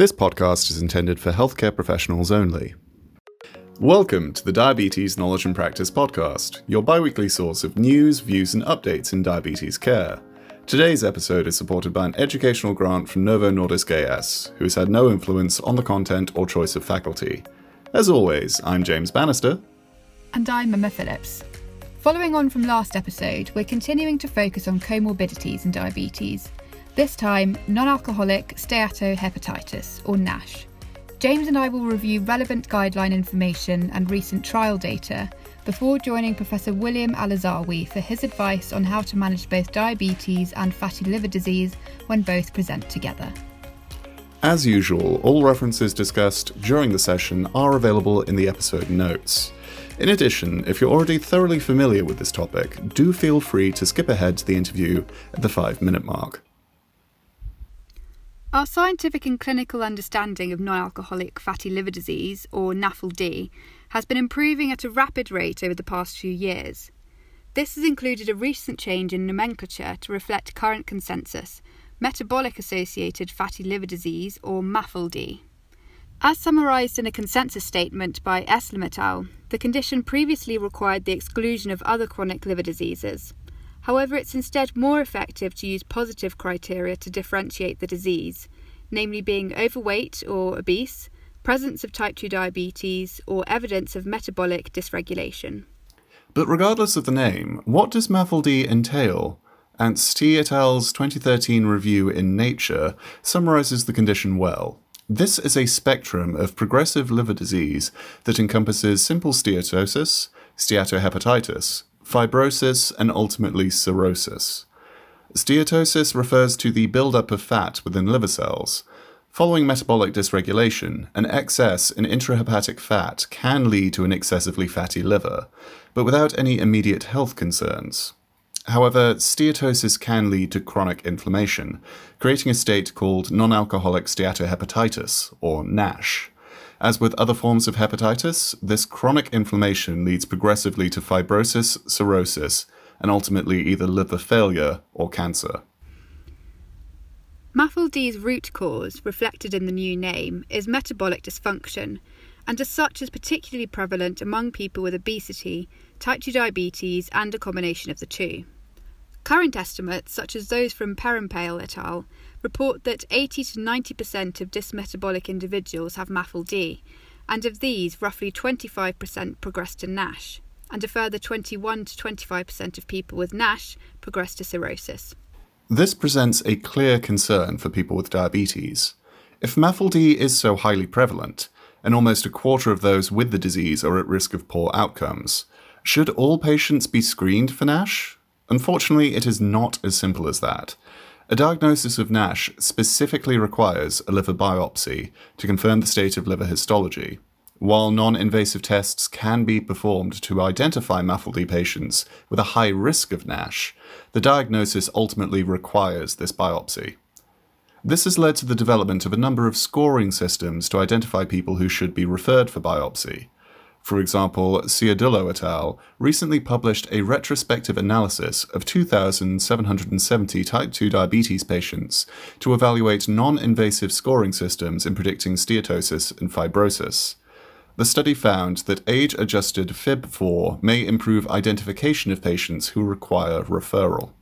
This podcast is intended for healthcare professionals only. Welcome to the Diabetes Knowledge and Practice Podcast, your bi weekly source of news, views, and updates in diabetes care. Today's episode is supported by an educational grant from Novo Nordisk AS, who has had no influence on the content or choice of faculty. As always, I'm James Bannister. And I'm Emma Phillips. Following on from last episode, we're continuing to focus on comorbidities in diabetes this time, non alcoholic steatohepatitis, or NASH. James and I will review relevant guideline information and recent trial data before joining Professor William Alazawi for his advice on how to manage both diabetes and fatty liver disease when both present together. As usual, all references discussed during the session are available in the episode notes. In addition, if you're already thoroughly familiar with this topic, do feel free to skip ahead to the interview at the 5 minute mark. Our scientific and clinical understanding of non alcoholic fatty liver disease, or NAFLD, has been improving at a rapid rate over the past few years. This has included a recent change in nomenclature to reflect current consensus metabolic associated fatty liver disease, or MAFLD. As summarised in a consensus statement by Eslam et al., the condition previously required the exclusion of other chronic liver diseases. However, it's instead more effective to use positive criteria to differentiate the disease, namely being overweight or obese, presence of type 2 diabetes, or evidence of metabolic dysregulation. But regardless of the name, what does MAFLD entail? Anstee et al.'s 2013 review in Nature summarizes the condition well. This is a spectrum of progressive liver disease that encompasses simple steatosis, steatohepatitis, fibrosis, and ultimately cirrhosis. Steatosis refers to the buildup of fat within liver cells. Following metabolic dysregulation, an excess in intrahepatic fat can lead to an excessively fatty liver, but without any immediate health concerns. However, steatosis can lead to chronic inflammation, creating a state called non alcoholic steatohepatitis, or NASH. As with other forms of hepatitis, this chronic inflammation leads progressively to fibrosis, cirrhosis, and ultimately either liver failure or cancer. MAFLD's root cause, reflected in the new name, is metabolic dysfunction, and as such is particularly prevalent among people with obesity, type 2 diabetes, and a combination of the two. Current estimates, such as those from Perumpail et al., report that 80 to 90% of dysmetabolic individuals have MAFLD, and of these, roughly 25% progress to NASH, and a further 21 to 25% of people with NASH progress to cirrhosis. This presents a clear concern for people with diabetes. If MAFLD is so highly prevalent, and almost a quarter of those with the disease are at risk of poor outcomes, should all patients be screened for NASH? Unfortunately, it is not as simple as that. A diagnosis of NASH specifically requires a liver biopsy to confirm the state of liver histology. While non invasive tests can be performed to identify MAFLD patients with a high risk of NASH, the diagnosis ultimately requires this biopsy. This has led to the development of a number of scoring systems to identify people who should be referred for biopsy. For example, Ciardullo et al. recently published a retrospective analysis of 2,770 type 2 diabetes patients to evaluate non invasive scoring systems in predicting steatosis and fibrosis. The study found that age adjusted FIB4 may improve identification of patients who require referral.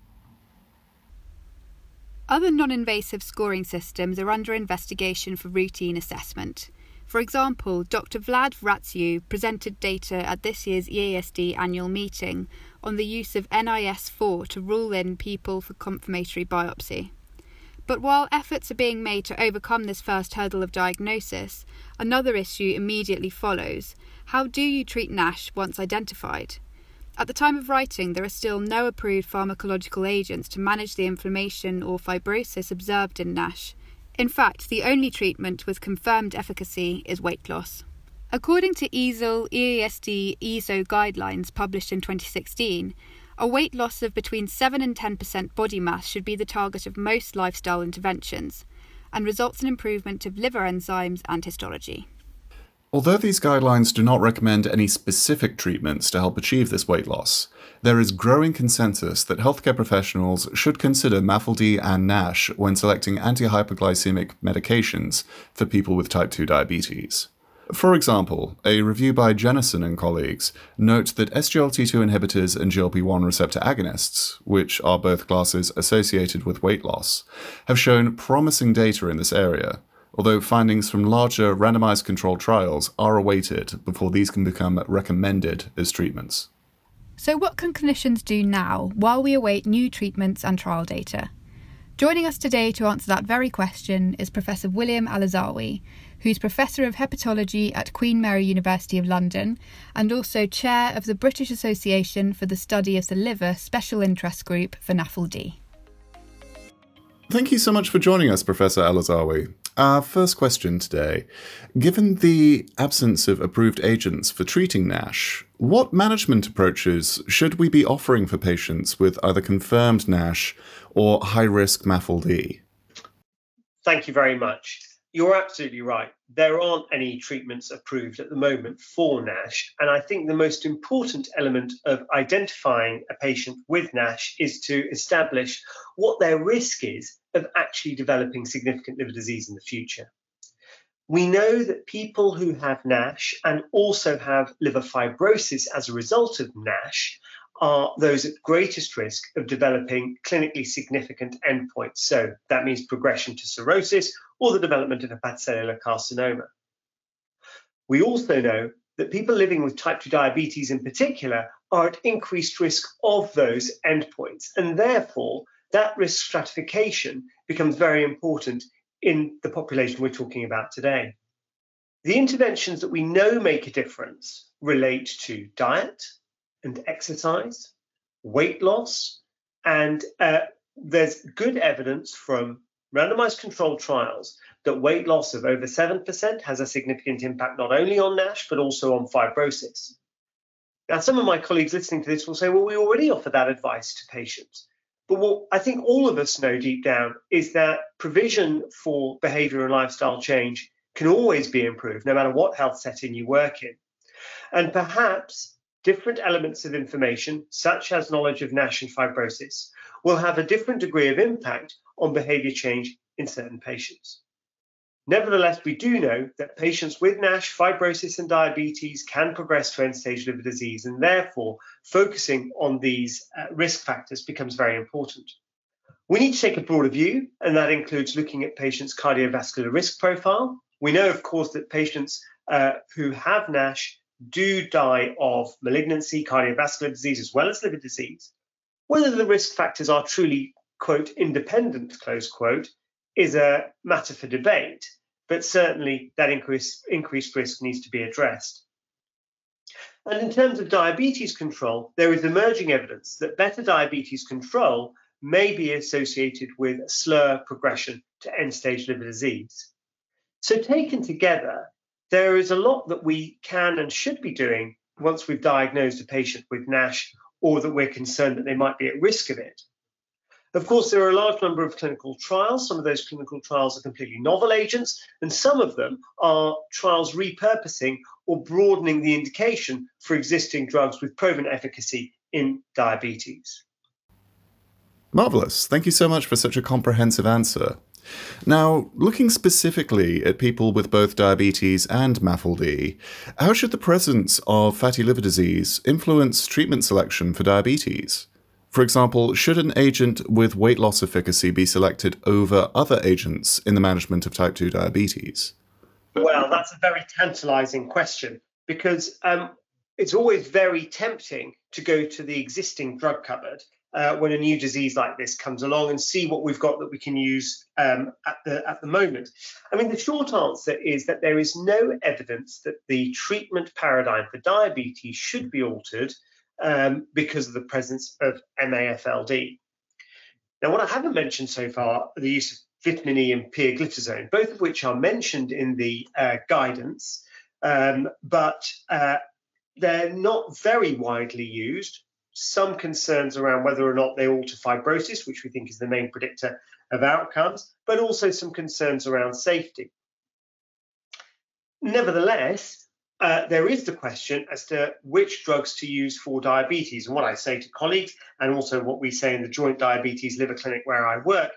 Other non invasive scoring systems are under investigation for routine assessment. For example, Dr. Vlad Ratziu presented data at this year's EASD annual meeting on the use of NIS4 to rule in people for confirmatory biopsy. But while efforts are being made to overcome this first hurdle of diagnosis, another issue immediately follows. How do you treat NASH once identified? At the time of writing, there are still no approved pharmacological agents to manage the inflammation or fibrosis observed in NASH, in fact, the only treatment with confirmed efficacy is weight loss. According to EASL EASD ESO guidelines published in 2016, a weight loss of between 7 and 10% body mass should be the target of most lifestyle interventions and results in improvement of liver enzymes and histology. Although these guidelines do not recommend any specific treatments to help achieve this weight loss, there is growing consensus that healthcare professionals should consider MAFLD and NASH when selecting anti-hyperglycemic medications for people with type 2 diabetes. For example, a review by Jennison and colleagues note that SGLT2 inhibitors and GLP-1 receptor agonists, which are both classes associated with weight loss, have shown promising data in this area, although findings from larger randomized controlled trials are awaited before these can become recommended as treatments. So, what can clinicians do now while we await new treatments and trial data? Joining us today to answer that very question is Professor William Alazawi, who's Professor of Hepatology at Queen Mary University of London and also Chair of the British Association for the Study of the Liver Special Interest Group for NAFLD. Thank you so much for joining us, Professor Alazawi. Our first question today. Given the absence of approved agents for treating NASH, what management approaches should we be offering for patients with either confirmed NASH or high risk MAFLD? Thank you very much. You're absolutely right. There aren't any treatments approved at the moment for NASH. And I think the most important element of identifying a patient with NASH is to establish what their risk is of actually developing significant liver disease in the future. We know that people who have NASH and also have liver fibrosis as a result of NASH are those at greatest risk of developing clinically significant endpoints. So that means progression to cirrhosis or the development of hepatocellular carcinoma. We also know that people living with type 2 diabetes in particular are at increased risk of those endpoints. And therefore, that risk stratification becomes very important in the population we're talking about today. The interventions that we know make a difference relate to diet and exercise, weight loss, and uh, there's good evidence from randomized controlled trials that weight loss of over 7% has a significant impact not only on NASH, but also on fibrosis. Now, some of my colleagues listening to this will say, well, we already offer that advice to patients. But what I think all of us know deep down is that provision for behavior and lifestyle change can always be improved, no matter what health setting you work in. And perhaps different elements of information, such as knowledge of NASH and fibrosis, will have a different degree of impact on behavior change in certain patients. Nevertheless, we do know that patients with NASH, fibrosis, and diabetes can progress to end stage liver disease, and therefore focusing on these uh, risk factors becomes very important. We need to take a broader view, and that includes looking at patients' cardiovascular risk profile. We know, of course, that patients uh, who have NASH do die of malignancy, cardiovascular disease, as well as liver disease. Whether the risk factors are truly, quote, independent, close quote, is a matter for debate but certainly that increase, increased risk needs to be addressed. And in terms of diabetes control, there is emerging evidence that better diabetes control may be associated with slower progression to end stage liver disease. So, taken together, there is a lot that we can and should be doing once we've diagnosed a patient with NASH or that we're concerned that they might be at risk of it. Of course, there are a large number of clinical trials. Some of those clinical trials are completely novel agents, and some of them are trials repurposing or broadening the indication for existing drugs with proven efficacy in diabetes. Marvelous. Thank you so much for such a comprehensive answer. Now, looking specifically at people with both diabetes and MAFLD, how should the presence of fatty liver disease influence treatment selection for diabetes? For example, should an agent with weight loss efficacy be selected over other agents in the management of type 2 diabetes? Well, that's a very tantalizing question because um, it's always very tempting to go to the existing drug cupboard uh, when a new disease like this comes along and see what we've got that we can use um, at the at the moment. I mean, the short answer is that there is no evidence that the treatment paradigm for diabetes should be altered um, because of the presence of MAFLD. Now, what I haven't mentioned so far are the use of vitamin E and pioglitazone, both of which are mentioned in the uh, guidance, um, but uh, they're not very widely used. Some concerns around whether or not they alter fibrosis, which we think is the main predictor of outcomes, but also some concerns around safety. Nevertheless, uh, there is the question as to which drugs to use for diabetes. And what I say to colleagues, and also what we say in the Joint Diabetes Liver Clinic where I work,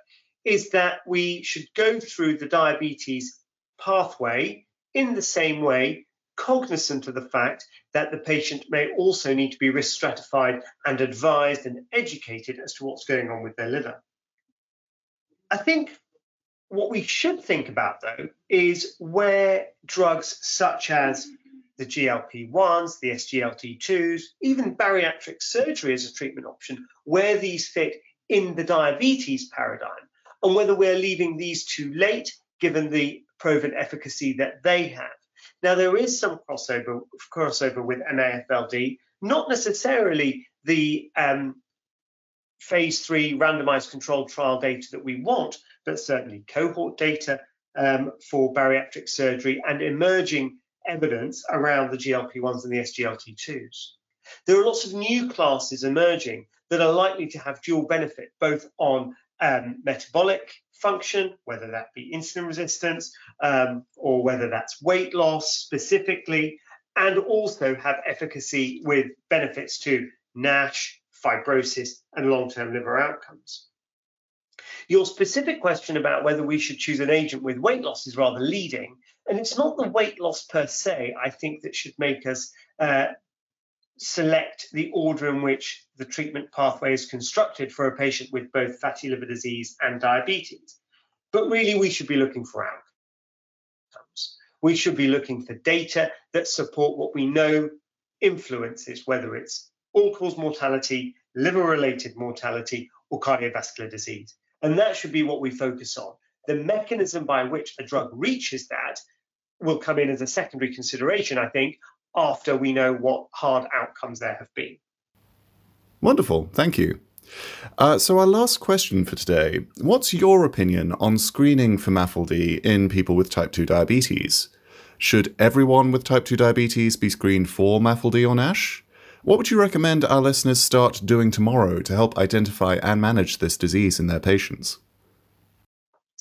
is that we should go through the diabetes pathway in the same way, cognizant of the fact that the patient may also need to be risk stratified and advised and educated as to what's going on with their liver. I think what we should think about, though, is where drugs such as the GLP 1s, the SGLT2s, even bariatric surgery as a treatment option, where these fit in the diabetes paradigm, and whether we're leaving these too late given the proven efficacy that they have. Now, there is some crossover, crossover with MAFLD, not necessarily the um, phase three randomized controlled trial data that we want, but certainly cohort data um, for bariatric surgery and emerging evidence around the GLP-1s and the SGLT2s. There are lots of new classes emerging that are likely to have dual benefit, both on um, metabolic function, whether that be insulin resistance um, or whether that's weight loss specifically, and also have efficacy with benefits to NASH, fibrosis, and long term liver outcomes. Your specific question about whether we should choose an agent with weight loss is rather leading. And it's not the weight loss per se, I think, that should make us uh, select the order in which the treatment pathway is constructed for a patient with both fatty liver disease and diabetes. But really, we should be looking for outcomes. We should be looking for data that support what we know influences, whether it's all cause mortality, liver related mortality, or cardiovascular disease. And that should be what we focus on. The mechanism by which a drug reaches that will come in as a secondary consideration, I think, after we know what hard outcomes there have been. Wonderful. Thank you. Uh, so, our last question for today What's your opinion on screening for MAFLD in people with type 2 diabetes? Should everyone with type 2 diabetes be screened for MAFLD or NASH? What would you recommend our listeners start doing tomorrow to help identify and manage this disease in their patients?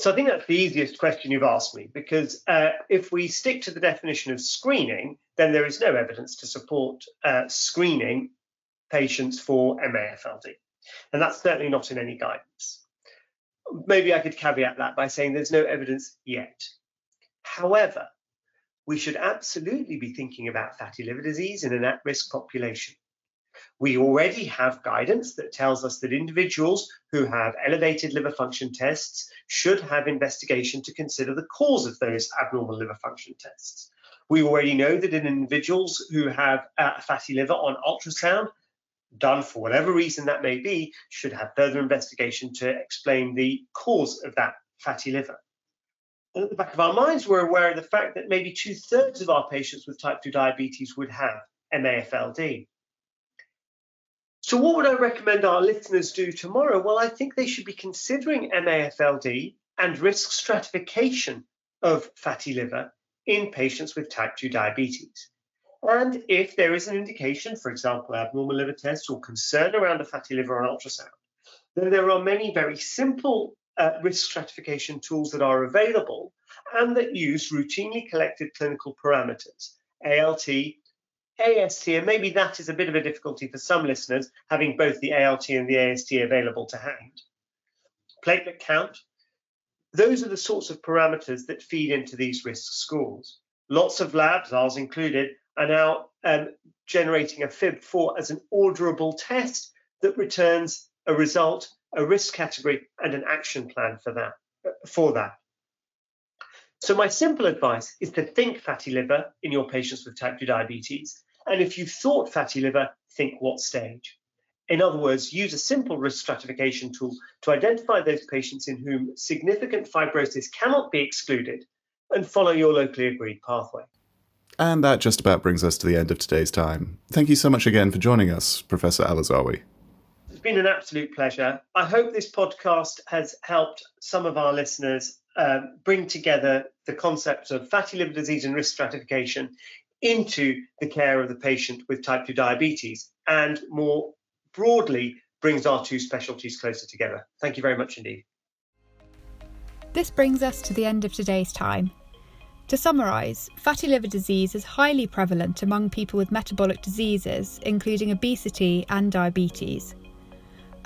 So I think that's the easiest question you've asked me because uh, if we stick to the definition of screening, then there is no evidence to support uh, screening patients for MAFLD. And that's certainly not in any guidance. Maybe I could caveat that by saying there's no evidence yet. However, we should absolutely be thinking about fatty liver disease in an at risk population. We already have guidance that tells us that individuals who have elevated liver function tests should have investigation to consider the cause of those abnormal liver function tests. We already know that in individuals who have a fatty liver on ultrasound, done for whatever reason that may be, should have further investigation to explain the cause of that fatty liver. And at the back of our minds, we're aware of the fact that maybe two thirds of our patients with type 2 diabetes would have MAFLD. So, what would I recommend our listeners do tomorrow? Well, I think they should be considering MAFLD and risk stratification of fatty liver in patients with type 2 diabetes. And if there is an indication, for example, abnormal liver tests or concern around a fatty liver on ultrasound, then there are many very simple uh, risk stratification tools that are available and that use routinely collected clinical parameters, ALT, AST, and maybe that is a bit of a difficulty for some listeners, having both the ALT and the AST available to hand. Platelet count, those are the sorts of parameters that feed into these risk scores. Lots of labs, ours included, are now um, generating a FIB4 as an orderable test that returns a result a risk category, and an action plan for that. For that. So my simple advice is to think fatty liver in your patients with type 2 diabetes. And if you've thought fatty liver, think what stage. In other words, use a simple risk stratification tool to identify those patients in whom significant fibrosis cannot be excluded and follow your locally agreed pathway. And that just about brings us to the end of today's time. Thank you so much again for joining us, Professor Alazawi. It's been an absolute pleasure. I hope this podcast has helped some of our listeners uh, bring together the concepts of fatty liver disease and risk stratification into the care of the patient with type 2 diabetes and more broadly brings our two specialties closer together. Thank you very much indeed. This brings us to the end of today's time. To summarise, fatty liver disease is highly prevalent among people with metabolic diseases, including obesity and diabetes.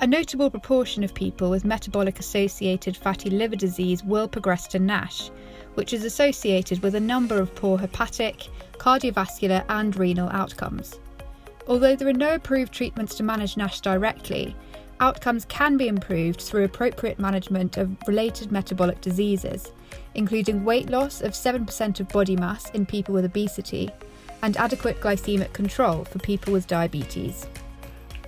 A notable proportion of people with metabolic associated fatty liver disease will progress to NASH, which is associated with a number of poor hepatic, cardiovascular, and renal outcomes. Although there are no approved treatments to manage NASH directly, outcomes can be improved through appropriate management of related metabolic diseases, including weight loss of 7% of body mass in people with obesity and adequate glycemic control for people with diabetes.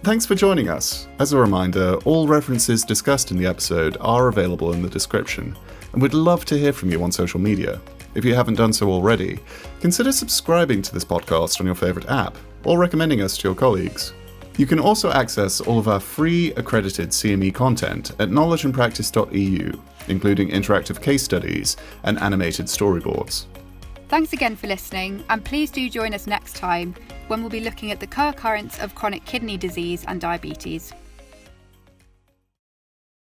Thanks for joining us. As a reminder, all references discussed in the episode are available in the description, and we'd love to hear from you on social media. If you haven't done so already, consider subscribing to this podcast on your favourite app or recommending us to your colleagues. You can also access all of our free accredited CME content at knowledgeandpractice.eu, including interactive case studies and animated storyboards. Thanks again for listening, and please do join us next time when we'll be looking at the co occurrence of chronic kidney disease and diabetes.